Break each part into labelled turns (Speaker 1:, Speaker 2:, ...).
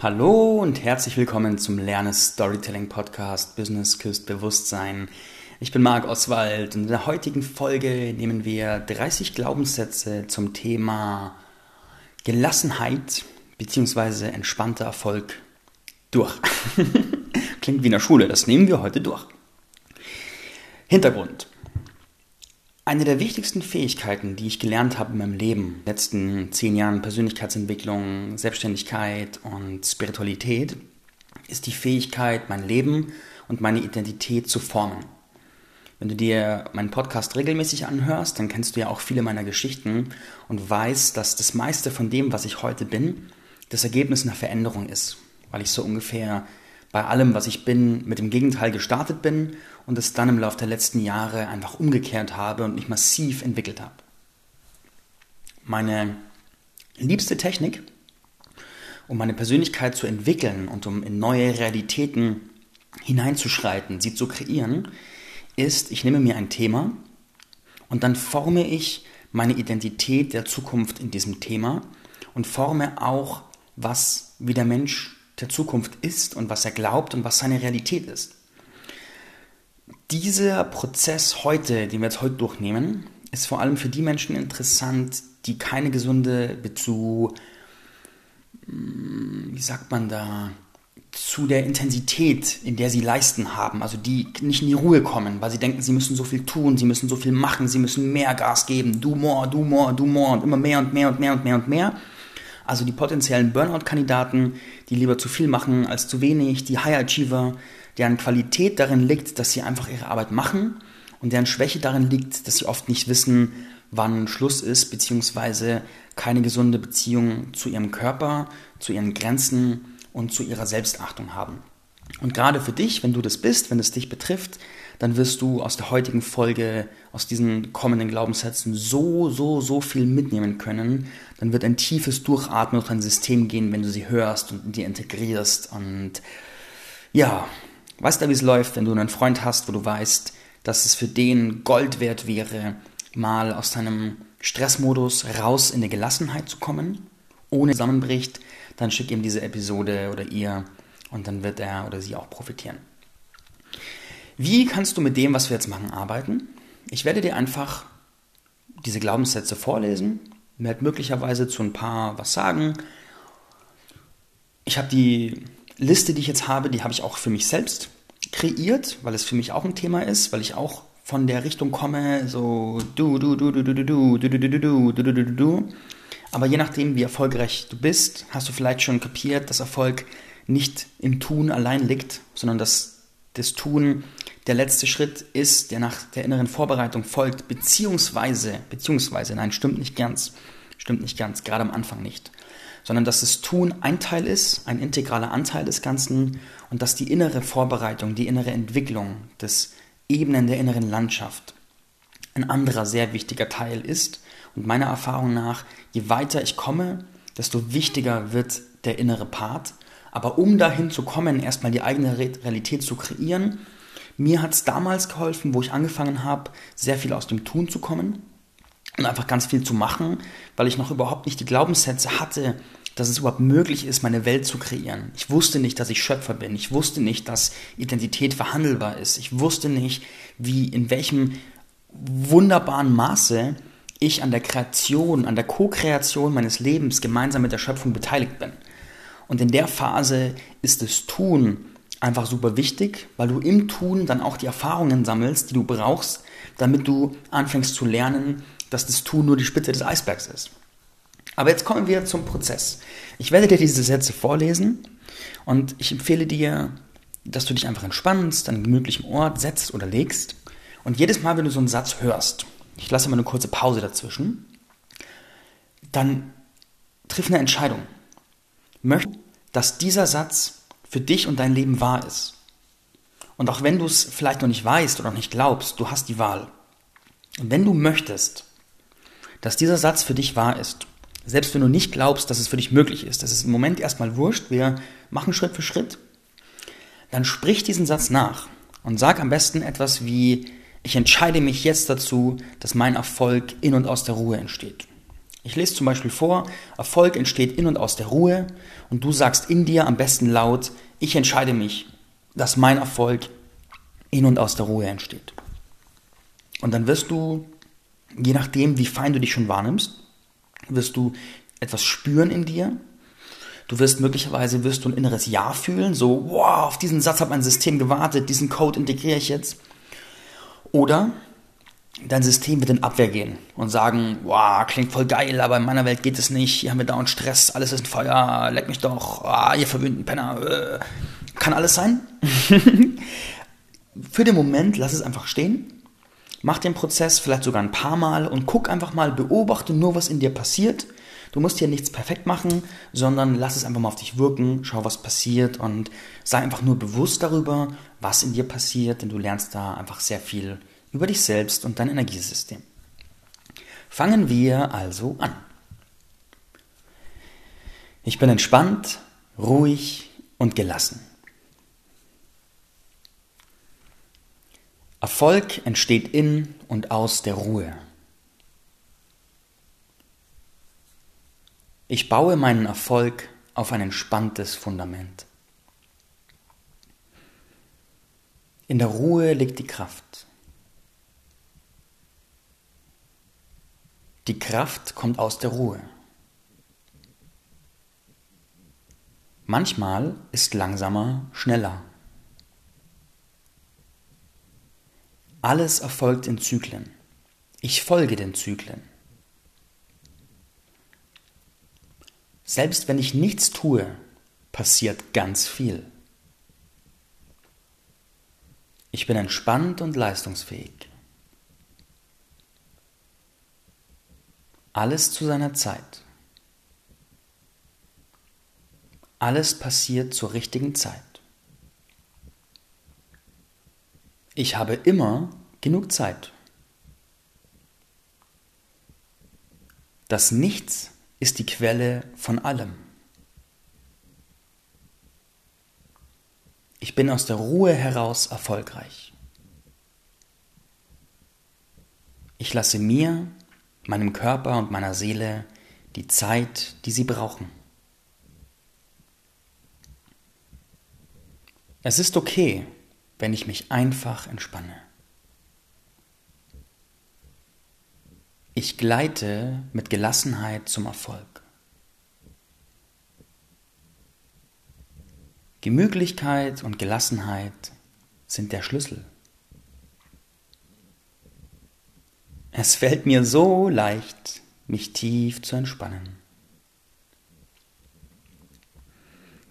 Speaker 1: Hallo und herzlich willkommen zum Lerne Storytelling Podcast Business küsst Bewusstsein. Ich bin Marc Oswald und in der heutigen Folge nehmen wir 30 Glaubenssätze zum Thema Gelassenheit bzw. entspannter Erfolg durch. Klingt wie in der Schule, das nehmen wir heute durch. Hintergrund. Eine der wichtigsten Fähigkeiten, die ich gelernt habe in meinem Leben, in den letzten zehn Jahren Persönlichkeitsentwicklung, Selbstständigkeit und Spiritualität, ist die Fähigkeit, mein Leben und meine Identität zu formen. Wenn du dir meinen Podcast regelmäßig anhörst, dann kennst du ja auch viele meiner Geschichten und weißt, dass das meiste von dem, was ich heute bin, das Ergebnis einer Veränderung ist, weil ich so ungefähr bei allem, was ich bin, mit dem Gegenteil gestartet bin und es dann im Laufe der letzten Jahre einfach umgekehrt habe und mich massiv entwickelt habe. Meine liebste Technik, um meine Persönlichkeit zu entwickeln und um in neue Realitäten hineinzuschreiten, sie zu kreieren, ist, ich nehme mir ein Thema und dann forme ich meine Identität der Zukunft in diesem Thema und forme auch, was wie der Mensch der Zukunft ist und was er glaubt und was seine Realität ist. Dieser Prozess heute, den wir jetzt heute durchnehmen, ist vor allem für die Menschen interessant, die keine gesunde zu, hm, wie sagt man da, zu der Intensität, in der sie leisten haben, also die nicht in die Ruhe kommen, weil sie denken, sie müssen so viel tun, sie müssen so viel machen, sie müssen mehr Gas geben, do more, do more, do more und immer mehr und mehr und mehr und mehr und mehr. Also die potenziellen Burnout-Kandidaten, die lieber zu viel machen als zu wenig, die High Achiever, deren Qualität darin liegt, dass sie einfach ihre Arbeit machen und deren Schwäche darin liegt, dass sie oft nicht wissen, wann Schluss ist, beziehungsweise keine gesunde Beziehung zu ihrem Körper, zu ihren Grenzen und zu ihrer Selbstachtung haben. Und gerade für dich, wenn du das bist, wenn es dich betrifft, dann wirst du aus der heutigen Folge, aus diesen kommenden Glaubenssätzen so, so, so viel mitnehmen können. Dann wird ein tiefes Durchatmen durch dein System gehen, wenn du sie hörst und in dir integrierst. Und ja, weißt du, wie es läuft, wenn du einen Freund hast, wo du weißt, dass es für den Gold wert wäre, mal aus deinem Stressmodus raus in die Gelassenheit zu kommen, ohne zusammenbricht, dann schick ihm diese Episode oder ihr und dann wird er oder sie auch profitieren. Wie kannst du mit dem, was wir jetzt machen, arbeiten? Ich werde dir einfach diese Glaubenssätze vorlesen, werde möglicherweise zu ein paar was sagen. Ich habe die Liste, die ich jetzt habe, die habe ich auch für mich selbst kreiert, weil es für mich auch ein Thema ist, weil ich auch von der Richtung komme, so du, du, du, du, du, du, du, du, du, du, du, du, du, du, du. Aber je nachdem, wie erfolgreich du bist, hast du vielleicht schon kapiert, dass Erfolg nicht im Tun allein liegt, sondern dass das Tun der letzte Schritt ist, der nach der inneren Vorbereitung folgt, beziehungsweise, beziehungsweise, nein, stimmt nicht ganz, stimmt nicht ganz, gerade am Anfang nicht, sondern dass das Tun ein Teil ist, ein integraler Anteil des Ganzen und dass die innere Vorbereitung, die innere Entwicklung, das Ebenen der inneren Landschaft ein anderer sehr wichtiger Teil ist. Und meiner Erfahrung nach, je weiter ich komme, desto wichtiger wird der innere Part aber um dahin zu kommen, erstmal die eigene Realität zu kreieren, mir hat es damals geholfen, wo ich angefangen habe, sehr viel aus dem Tun zu kommen und einfach ganz viel zu machen, weil ich noch überhaupt nicht die Glaubenssätze hatte, dass es überhaupt möglich ist, meine Welt zu kreieren. Ich wusste nicht, dass ich Schöpfer bin. Ich wusste nicht, dass Identität verhandelbar ist. Ich wusste nicht, wie, in welchem wunderbaren Maße ich an der Kreation, an der Co-Kreation meines Lebens gemeinsam mit der Schöpfung beteiligt bin. Und in der Phase ist das Tun einfach super wichtig, weil du im Tun dann auch die Erfahrungen sammelst, die du brauchst, damit du anfängst zu lernen, dass das Tun nur die Spitze des Eisbergs ist. Aber jetzt kommen wir zum Prozess. Ich werde dir diese Sätze vorlesen und ich empfehle dir, dass du dich einfach entspannst, an einem gemütlichen Ort setzt oder legst. Und jedes Mal, wenn du so einen Satz hörst, ich lasse mal eine kurze Pause dazwischen, dann triff eine Entscheidung möchte, dass dieser Satz für dich und dein Leben wahr ist. Und auch wenn du es vielleicht noch nicht weißt oder noch nicht glaubst, du hast die Wahl. Und wenn du möchtest, dass dieser Satz für dich wahr ist, selbst wenn du nicht glaubst, dass es für dich möglich ist, das ist im Moment erstmal wurscht, wir machen Schritt für Schritt, dann sprich diesen Satz nach und sag am besten etwas wie, ich entscheide mich jetzt dazu, dass mein Erfolg in und aus der Ruhe entsteht. Ich lese zum Beispiel vor, Erfolg entsteht in und aus der Ruhe und du sagst in dir am besten laut, ich entscheide mich, dass mein Erfolg in und aus der Ruhe entsteht. Und dann wirst du, je nachdem, wie fein du dich schon wahrnimmst, wirst du etwas spüren in dir. Du wirst möglicherweise wirst du ein inneres Ja fühlen, so, wow, auf diesen Satz hat mein System gewartet, diesen Code integriere ich jetzt. Oder dein System wird in Abwehr gehen und sagen, wow, klingt voll geil, aber in meiner Welt geht es nicht, hier haben wir dauernd Stress, alles ist ein Feuer, leck mich doch, ah, ihr verwöhnten Penner. Äh. Kann alles sein. Für den Moment lass es einfach stehen. Mach den Prozess vielleicht sogar ein paar Mal und guck einfach mal, beobachte nur, was in dir passiert. Du musst hier nichts perfekt machen, sondern lass es einfach mal auf dich wirken, schau, was passiert und sei einfach nur bewusst darüber, was in dir passiert, denn du lernst da einfach sehr viel über dich selbst und dein Energiesystem. Fangen wir also an. Ich bin entspannt, ruhig und gelassen. Erfolg entsteht in und aus der Ruhe. Ich baue meinen Erfolg auf ein entspanntes Fundament. In der Ruhe liegt die Kraft. Die Kraft kommt aus der Ruhe. Manchmal ist langsamer schneller. Alles erfolgt in Zyklen. Ich folge den Zyklen. Selbst wenn ich nichts tue, passiert ganz viel. Ich bin entspannt und leistungsfähig. Alles zu seiner Zeit. Alles passiert zur richtigen Zeit. Ich habe immer genug Zeit. Das Nichts ist die Quelle von allem. Ich bin aus der Ruhe heraus erfolgreich. Ich lasse mir meinem Körper und meiner Seele die Zeit, die sie brauchen. Es ist okay, wenn ich mich einfach entspanne. Ich gleite mit Gelassenheit zum Erfolg. Gemütlichkeit und Gelassenheit sind der Schlüssel. Es fällt mir so leicht, mich tief zu entspannen.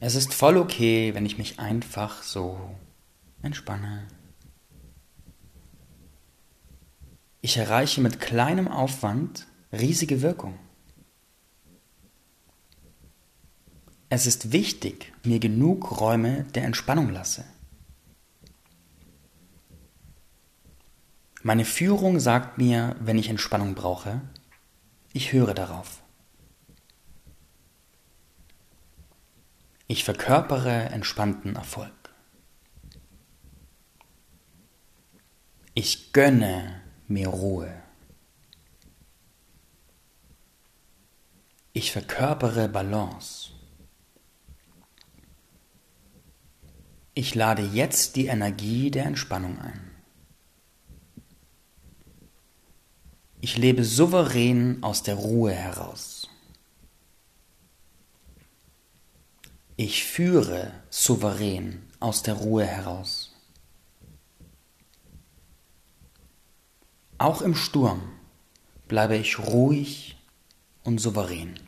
Speaker 1: Es ist voll okay, wenn ich mich einfach so entspanne. Ich erreiche mit kleinem Aufwand riesige Wirkung. Es ist wichtig, mir genug Räume der Entspannung lasse. Meine Führung sagt mir, wenn ich Entspannung brauche, ich höre darauf. Ich verkörpere entspannten Erfolg. Ich gönne mir Ruhe. Ich verkörpere Balance. Ich lade jetzt die Energie der Entspannung ein. Ich lebe souverän aus der Ruhe heraus. Ich führe souverän aus der Ruhe heraus. Auch im Sturm bleibe ich ruhig und souverän.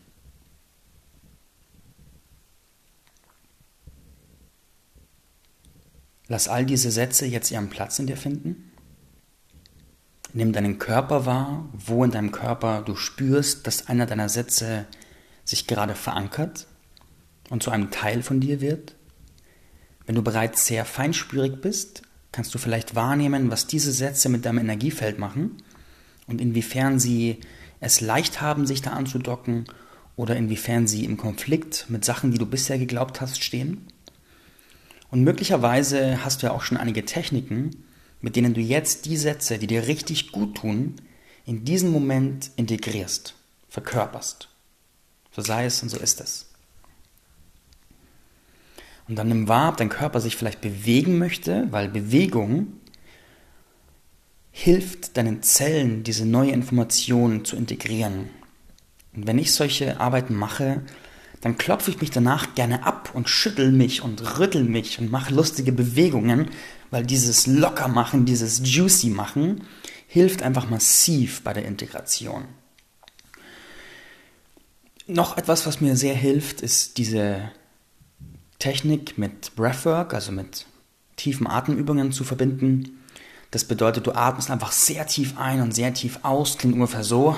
Speaker 1: Lass all diese Sätze jetzt ihren Platz in dir finden. Nimm deinen Körper wahr, wo in deinem Körper du spürst, dass einer deiner Sätze sich gerade verankert und zu einem Teil von dir wird. Wenn du bereits sehr feinspürig bist, kannst du vielleicht wahrnehmen, was diese Sätze mit deinem Energiefeld machen und inwiefern sie es leicht haben, sich da anzudocken oder inwiefern sie im Konflikt mit Sachen, die du bisher geglaubt hast, stehen. Und möglicherweise hast du ja auch schon einige Techniken, mit denen du jetzt die Sätze, die dir richtig gut tun, in diesen Moment integrierst. verkörperst. So sei es und so ist es. Und dann nimm wahr, ob dein Körper sich vielleicht bewegen möchte, weil Bewegung hilft deinen Zellen, diese neue Information zu integrieren. Und wenn ich solche Arbeiten mache, dann klopfe ich mich danach gerne ab und schüttel mich und rüttel mich und mache lustige Bewegungen, weil dieses Lockermachen, dieses Juicy machen hilft einfach massiv bei der Integration. Noch etwas, was mir sehr hilft, ist diese Technik mit Breathwork, also mit tiefen Atemübungen zu verbinden. Das bedeutet, du atmest einfach sehr tief ein und sehr tief aus, klingt ungefähr so.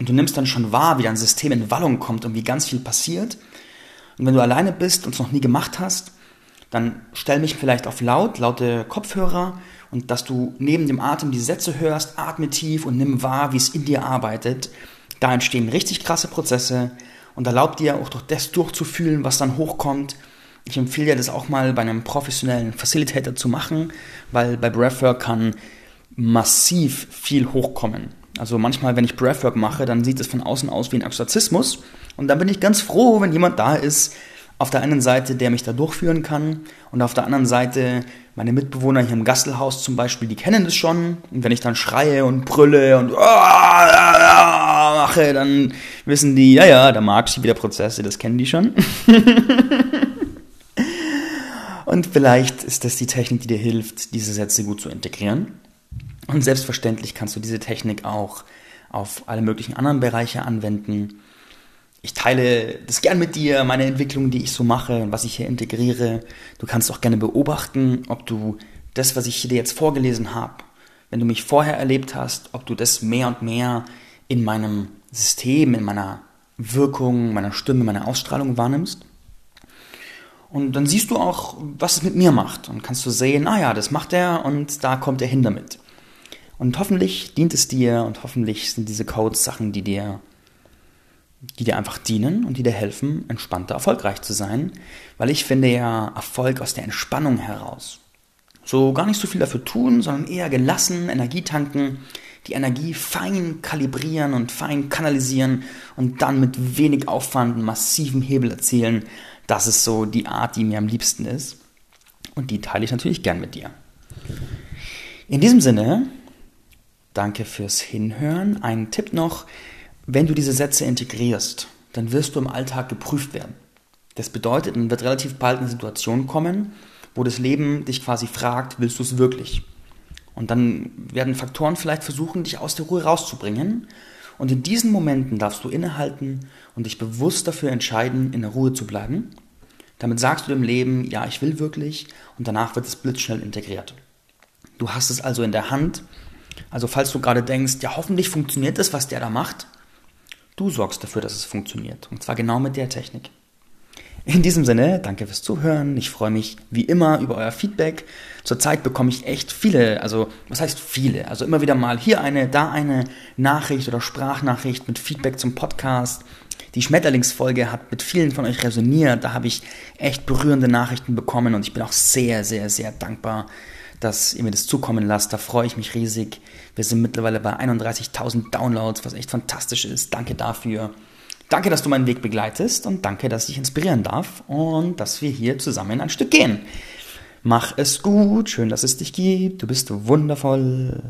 Speaker 1: Und du nimmst dann schon wahr, wie dein System in Wallung kommt und wie ganz viel passiert. Und wenn du alleine bist und es noch nie gemacht hast, dann stell mich vielleicht auf laut, laute Kopfhörer und dass du neben dem Atem die Sätze hörst, atme tief und nimm wahr, wie es in dir arbeitet. Da entstehen richtig krasse Prozesse und erlaubt dir auch durch das durchzufühlen, was dann hochkommt. Ich empfehle dir das auch mal bei einem professionellen Facilitator zu machen, weil bei Breathwork kann massiv viel hochkommen. Also manchmal, wenn ich Breathwork mache, dann sieht es von außen aus wie ein Exorzismus. Und dann bin ich ganz froh, wenn jemand da ist, auf der einen Seite, der mich da durchführen kann und auf der anderen Seite meine Mitbewohner hier im Gastelhaus zum Beispiel, die kennen das schon. Und wenn ich dann schreie und brülle und mache, dann wissen die, ja, ja, da mag ich wieder Prozesse, das kennen die schon. und vielleicht ist das die Technik, die dir hilft, diese Sätze gut zu integrieren. Und selbstverständlich kannst du diese Technik auch auf alle möglichen anderen Bereiche anwenden. Ich teile das gern mit dir, meine Entwicklung, die ich so mache und was ich hier integriere. Du kannst auch gerne beobachten, ob du das, was ich dir jetzt vorgelesen habe, wenn du mich vorher erlebt hast, ob du das mehr und mehr in meinem System, in meiner Wirkung, meiner Stimme, meiner Ausstrahlung wahrnimmst. Und dann siehst du auch, was es mit mir macht. Und kannst du sehen, ah ja, das macht er und da kommt er hin damit. Und hoffentlich dient es dir und hoffentlich sind diese Codes Sachen, die dir, die dir einfach dienen und die dir helfen, entspannter erfolgreich zu sein. Weil ich finde ja Erfolg aus der Entspannung heraus. So gar nicht so viel dafür tun, sondern eher gelassen, Energie tanken, die Energie fein kalibrieren und fein kanalisieren und dann mit wenig Aufwand einen massiven Hebel erzielen. Das ist so die Art, die mir am liebsten ist. Und die teile ich natürlich gern mit dir. In diesem Sinne Danke fürs Hinhören. Ein Tipp noch, wenn du diese Sätze integrierst, dann wirst du im Alltag geprüft werden. Das bedeutet, man wird relativ bald in eine Situation kommen, wo das Leben dich quasi fragt, willst du es wirklich? Und dann werden Faktoren vielleicht versuchen, dich aus der Ruhe rauszubringen. Und in diesen Momenten darfst du innehalten und dich bewusst dafür entscheiden, in der Ruhe zu bleiben. Damit sagst du dem Leben, ja, ich will wirklich, und danach wird es blitzschnell integriert. Du hast es also in der Hand, also falls du gerade denkst, ja hoffentlich funktioniert das, was der da macht, du sorgst dafür, dass es funktioniert. Und zwar genau mit der Technik. In diesem Sinne, danke fürs Zuhören. Ich freue mich wie immer über euer Feedback. Zurzeit bekomme ich echt viele, also was heißt viele? Also immer wieder mal hier eine, da eine Nachricht oder Sprachnachricht mit Feedback zum Podcast. Die Schmetterlingsfolge hat mit vielen von euch resoniert. Da habe ich echt berührende Nachrichten bekommen und ich bin auch sehr, sehr, sehr dankbar dass ihr mir das zukommen lasst. Da freue ich mich riesig. Wir sind mittlerweile bei 31.000 Downloads, was echt fantastisch ist. Danke dafür. Danke, dass du meinen Weg begleitest und danke, dass ich inspirieren darf und dass wir hier zusammen ein Stück gehen. Mach es gut, schön, dass es dich gibt. Du bist wundervoll.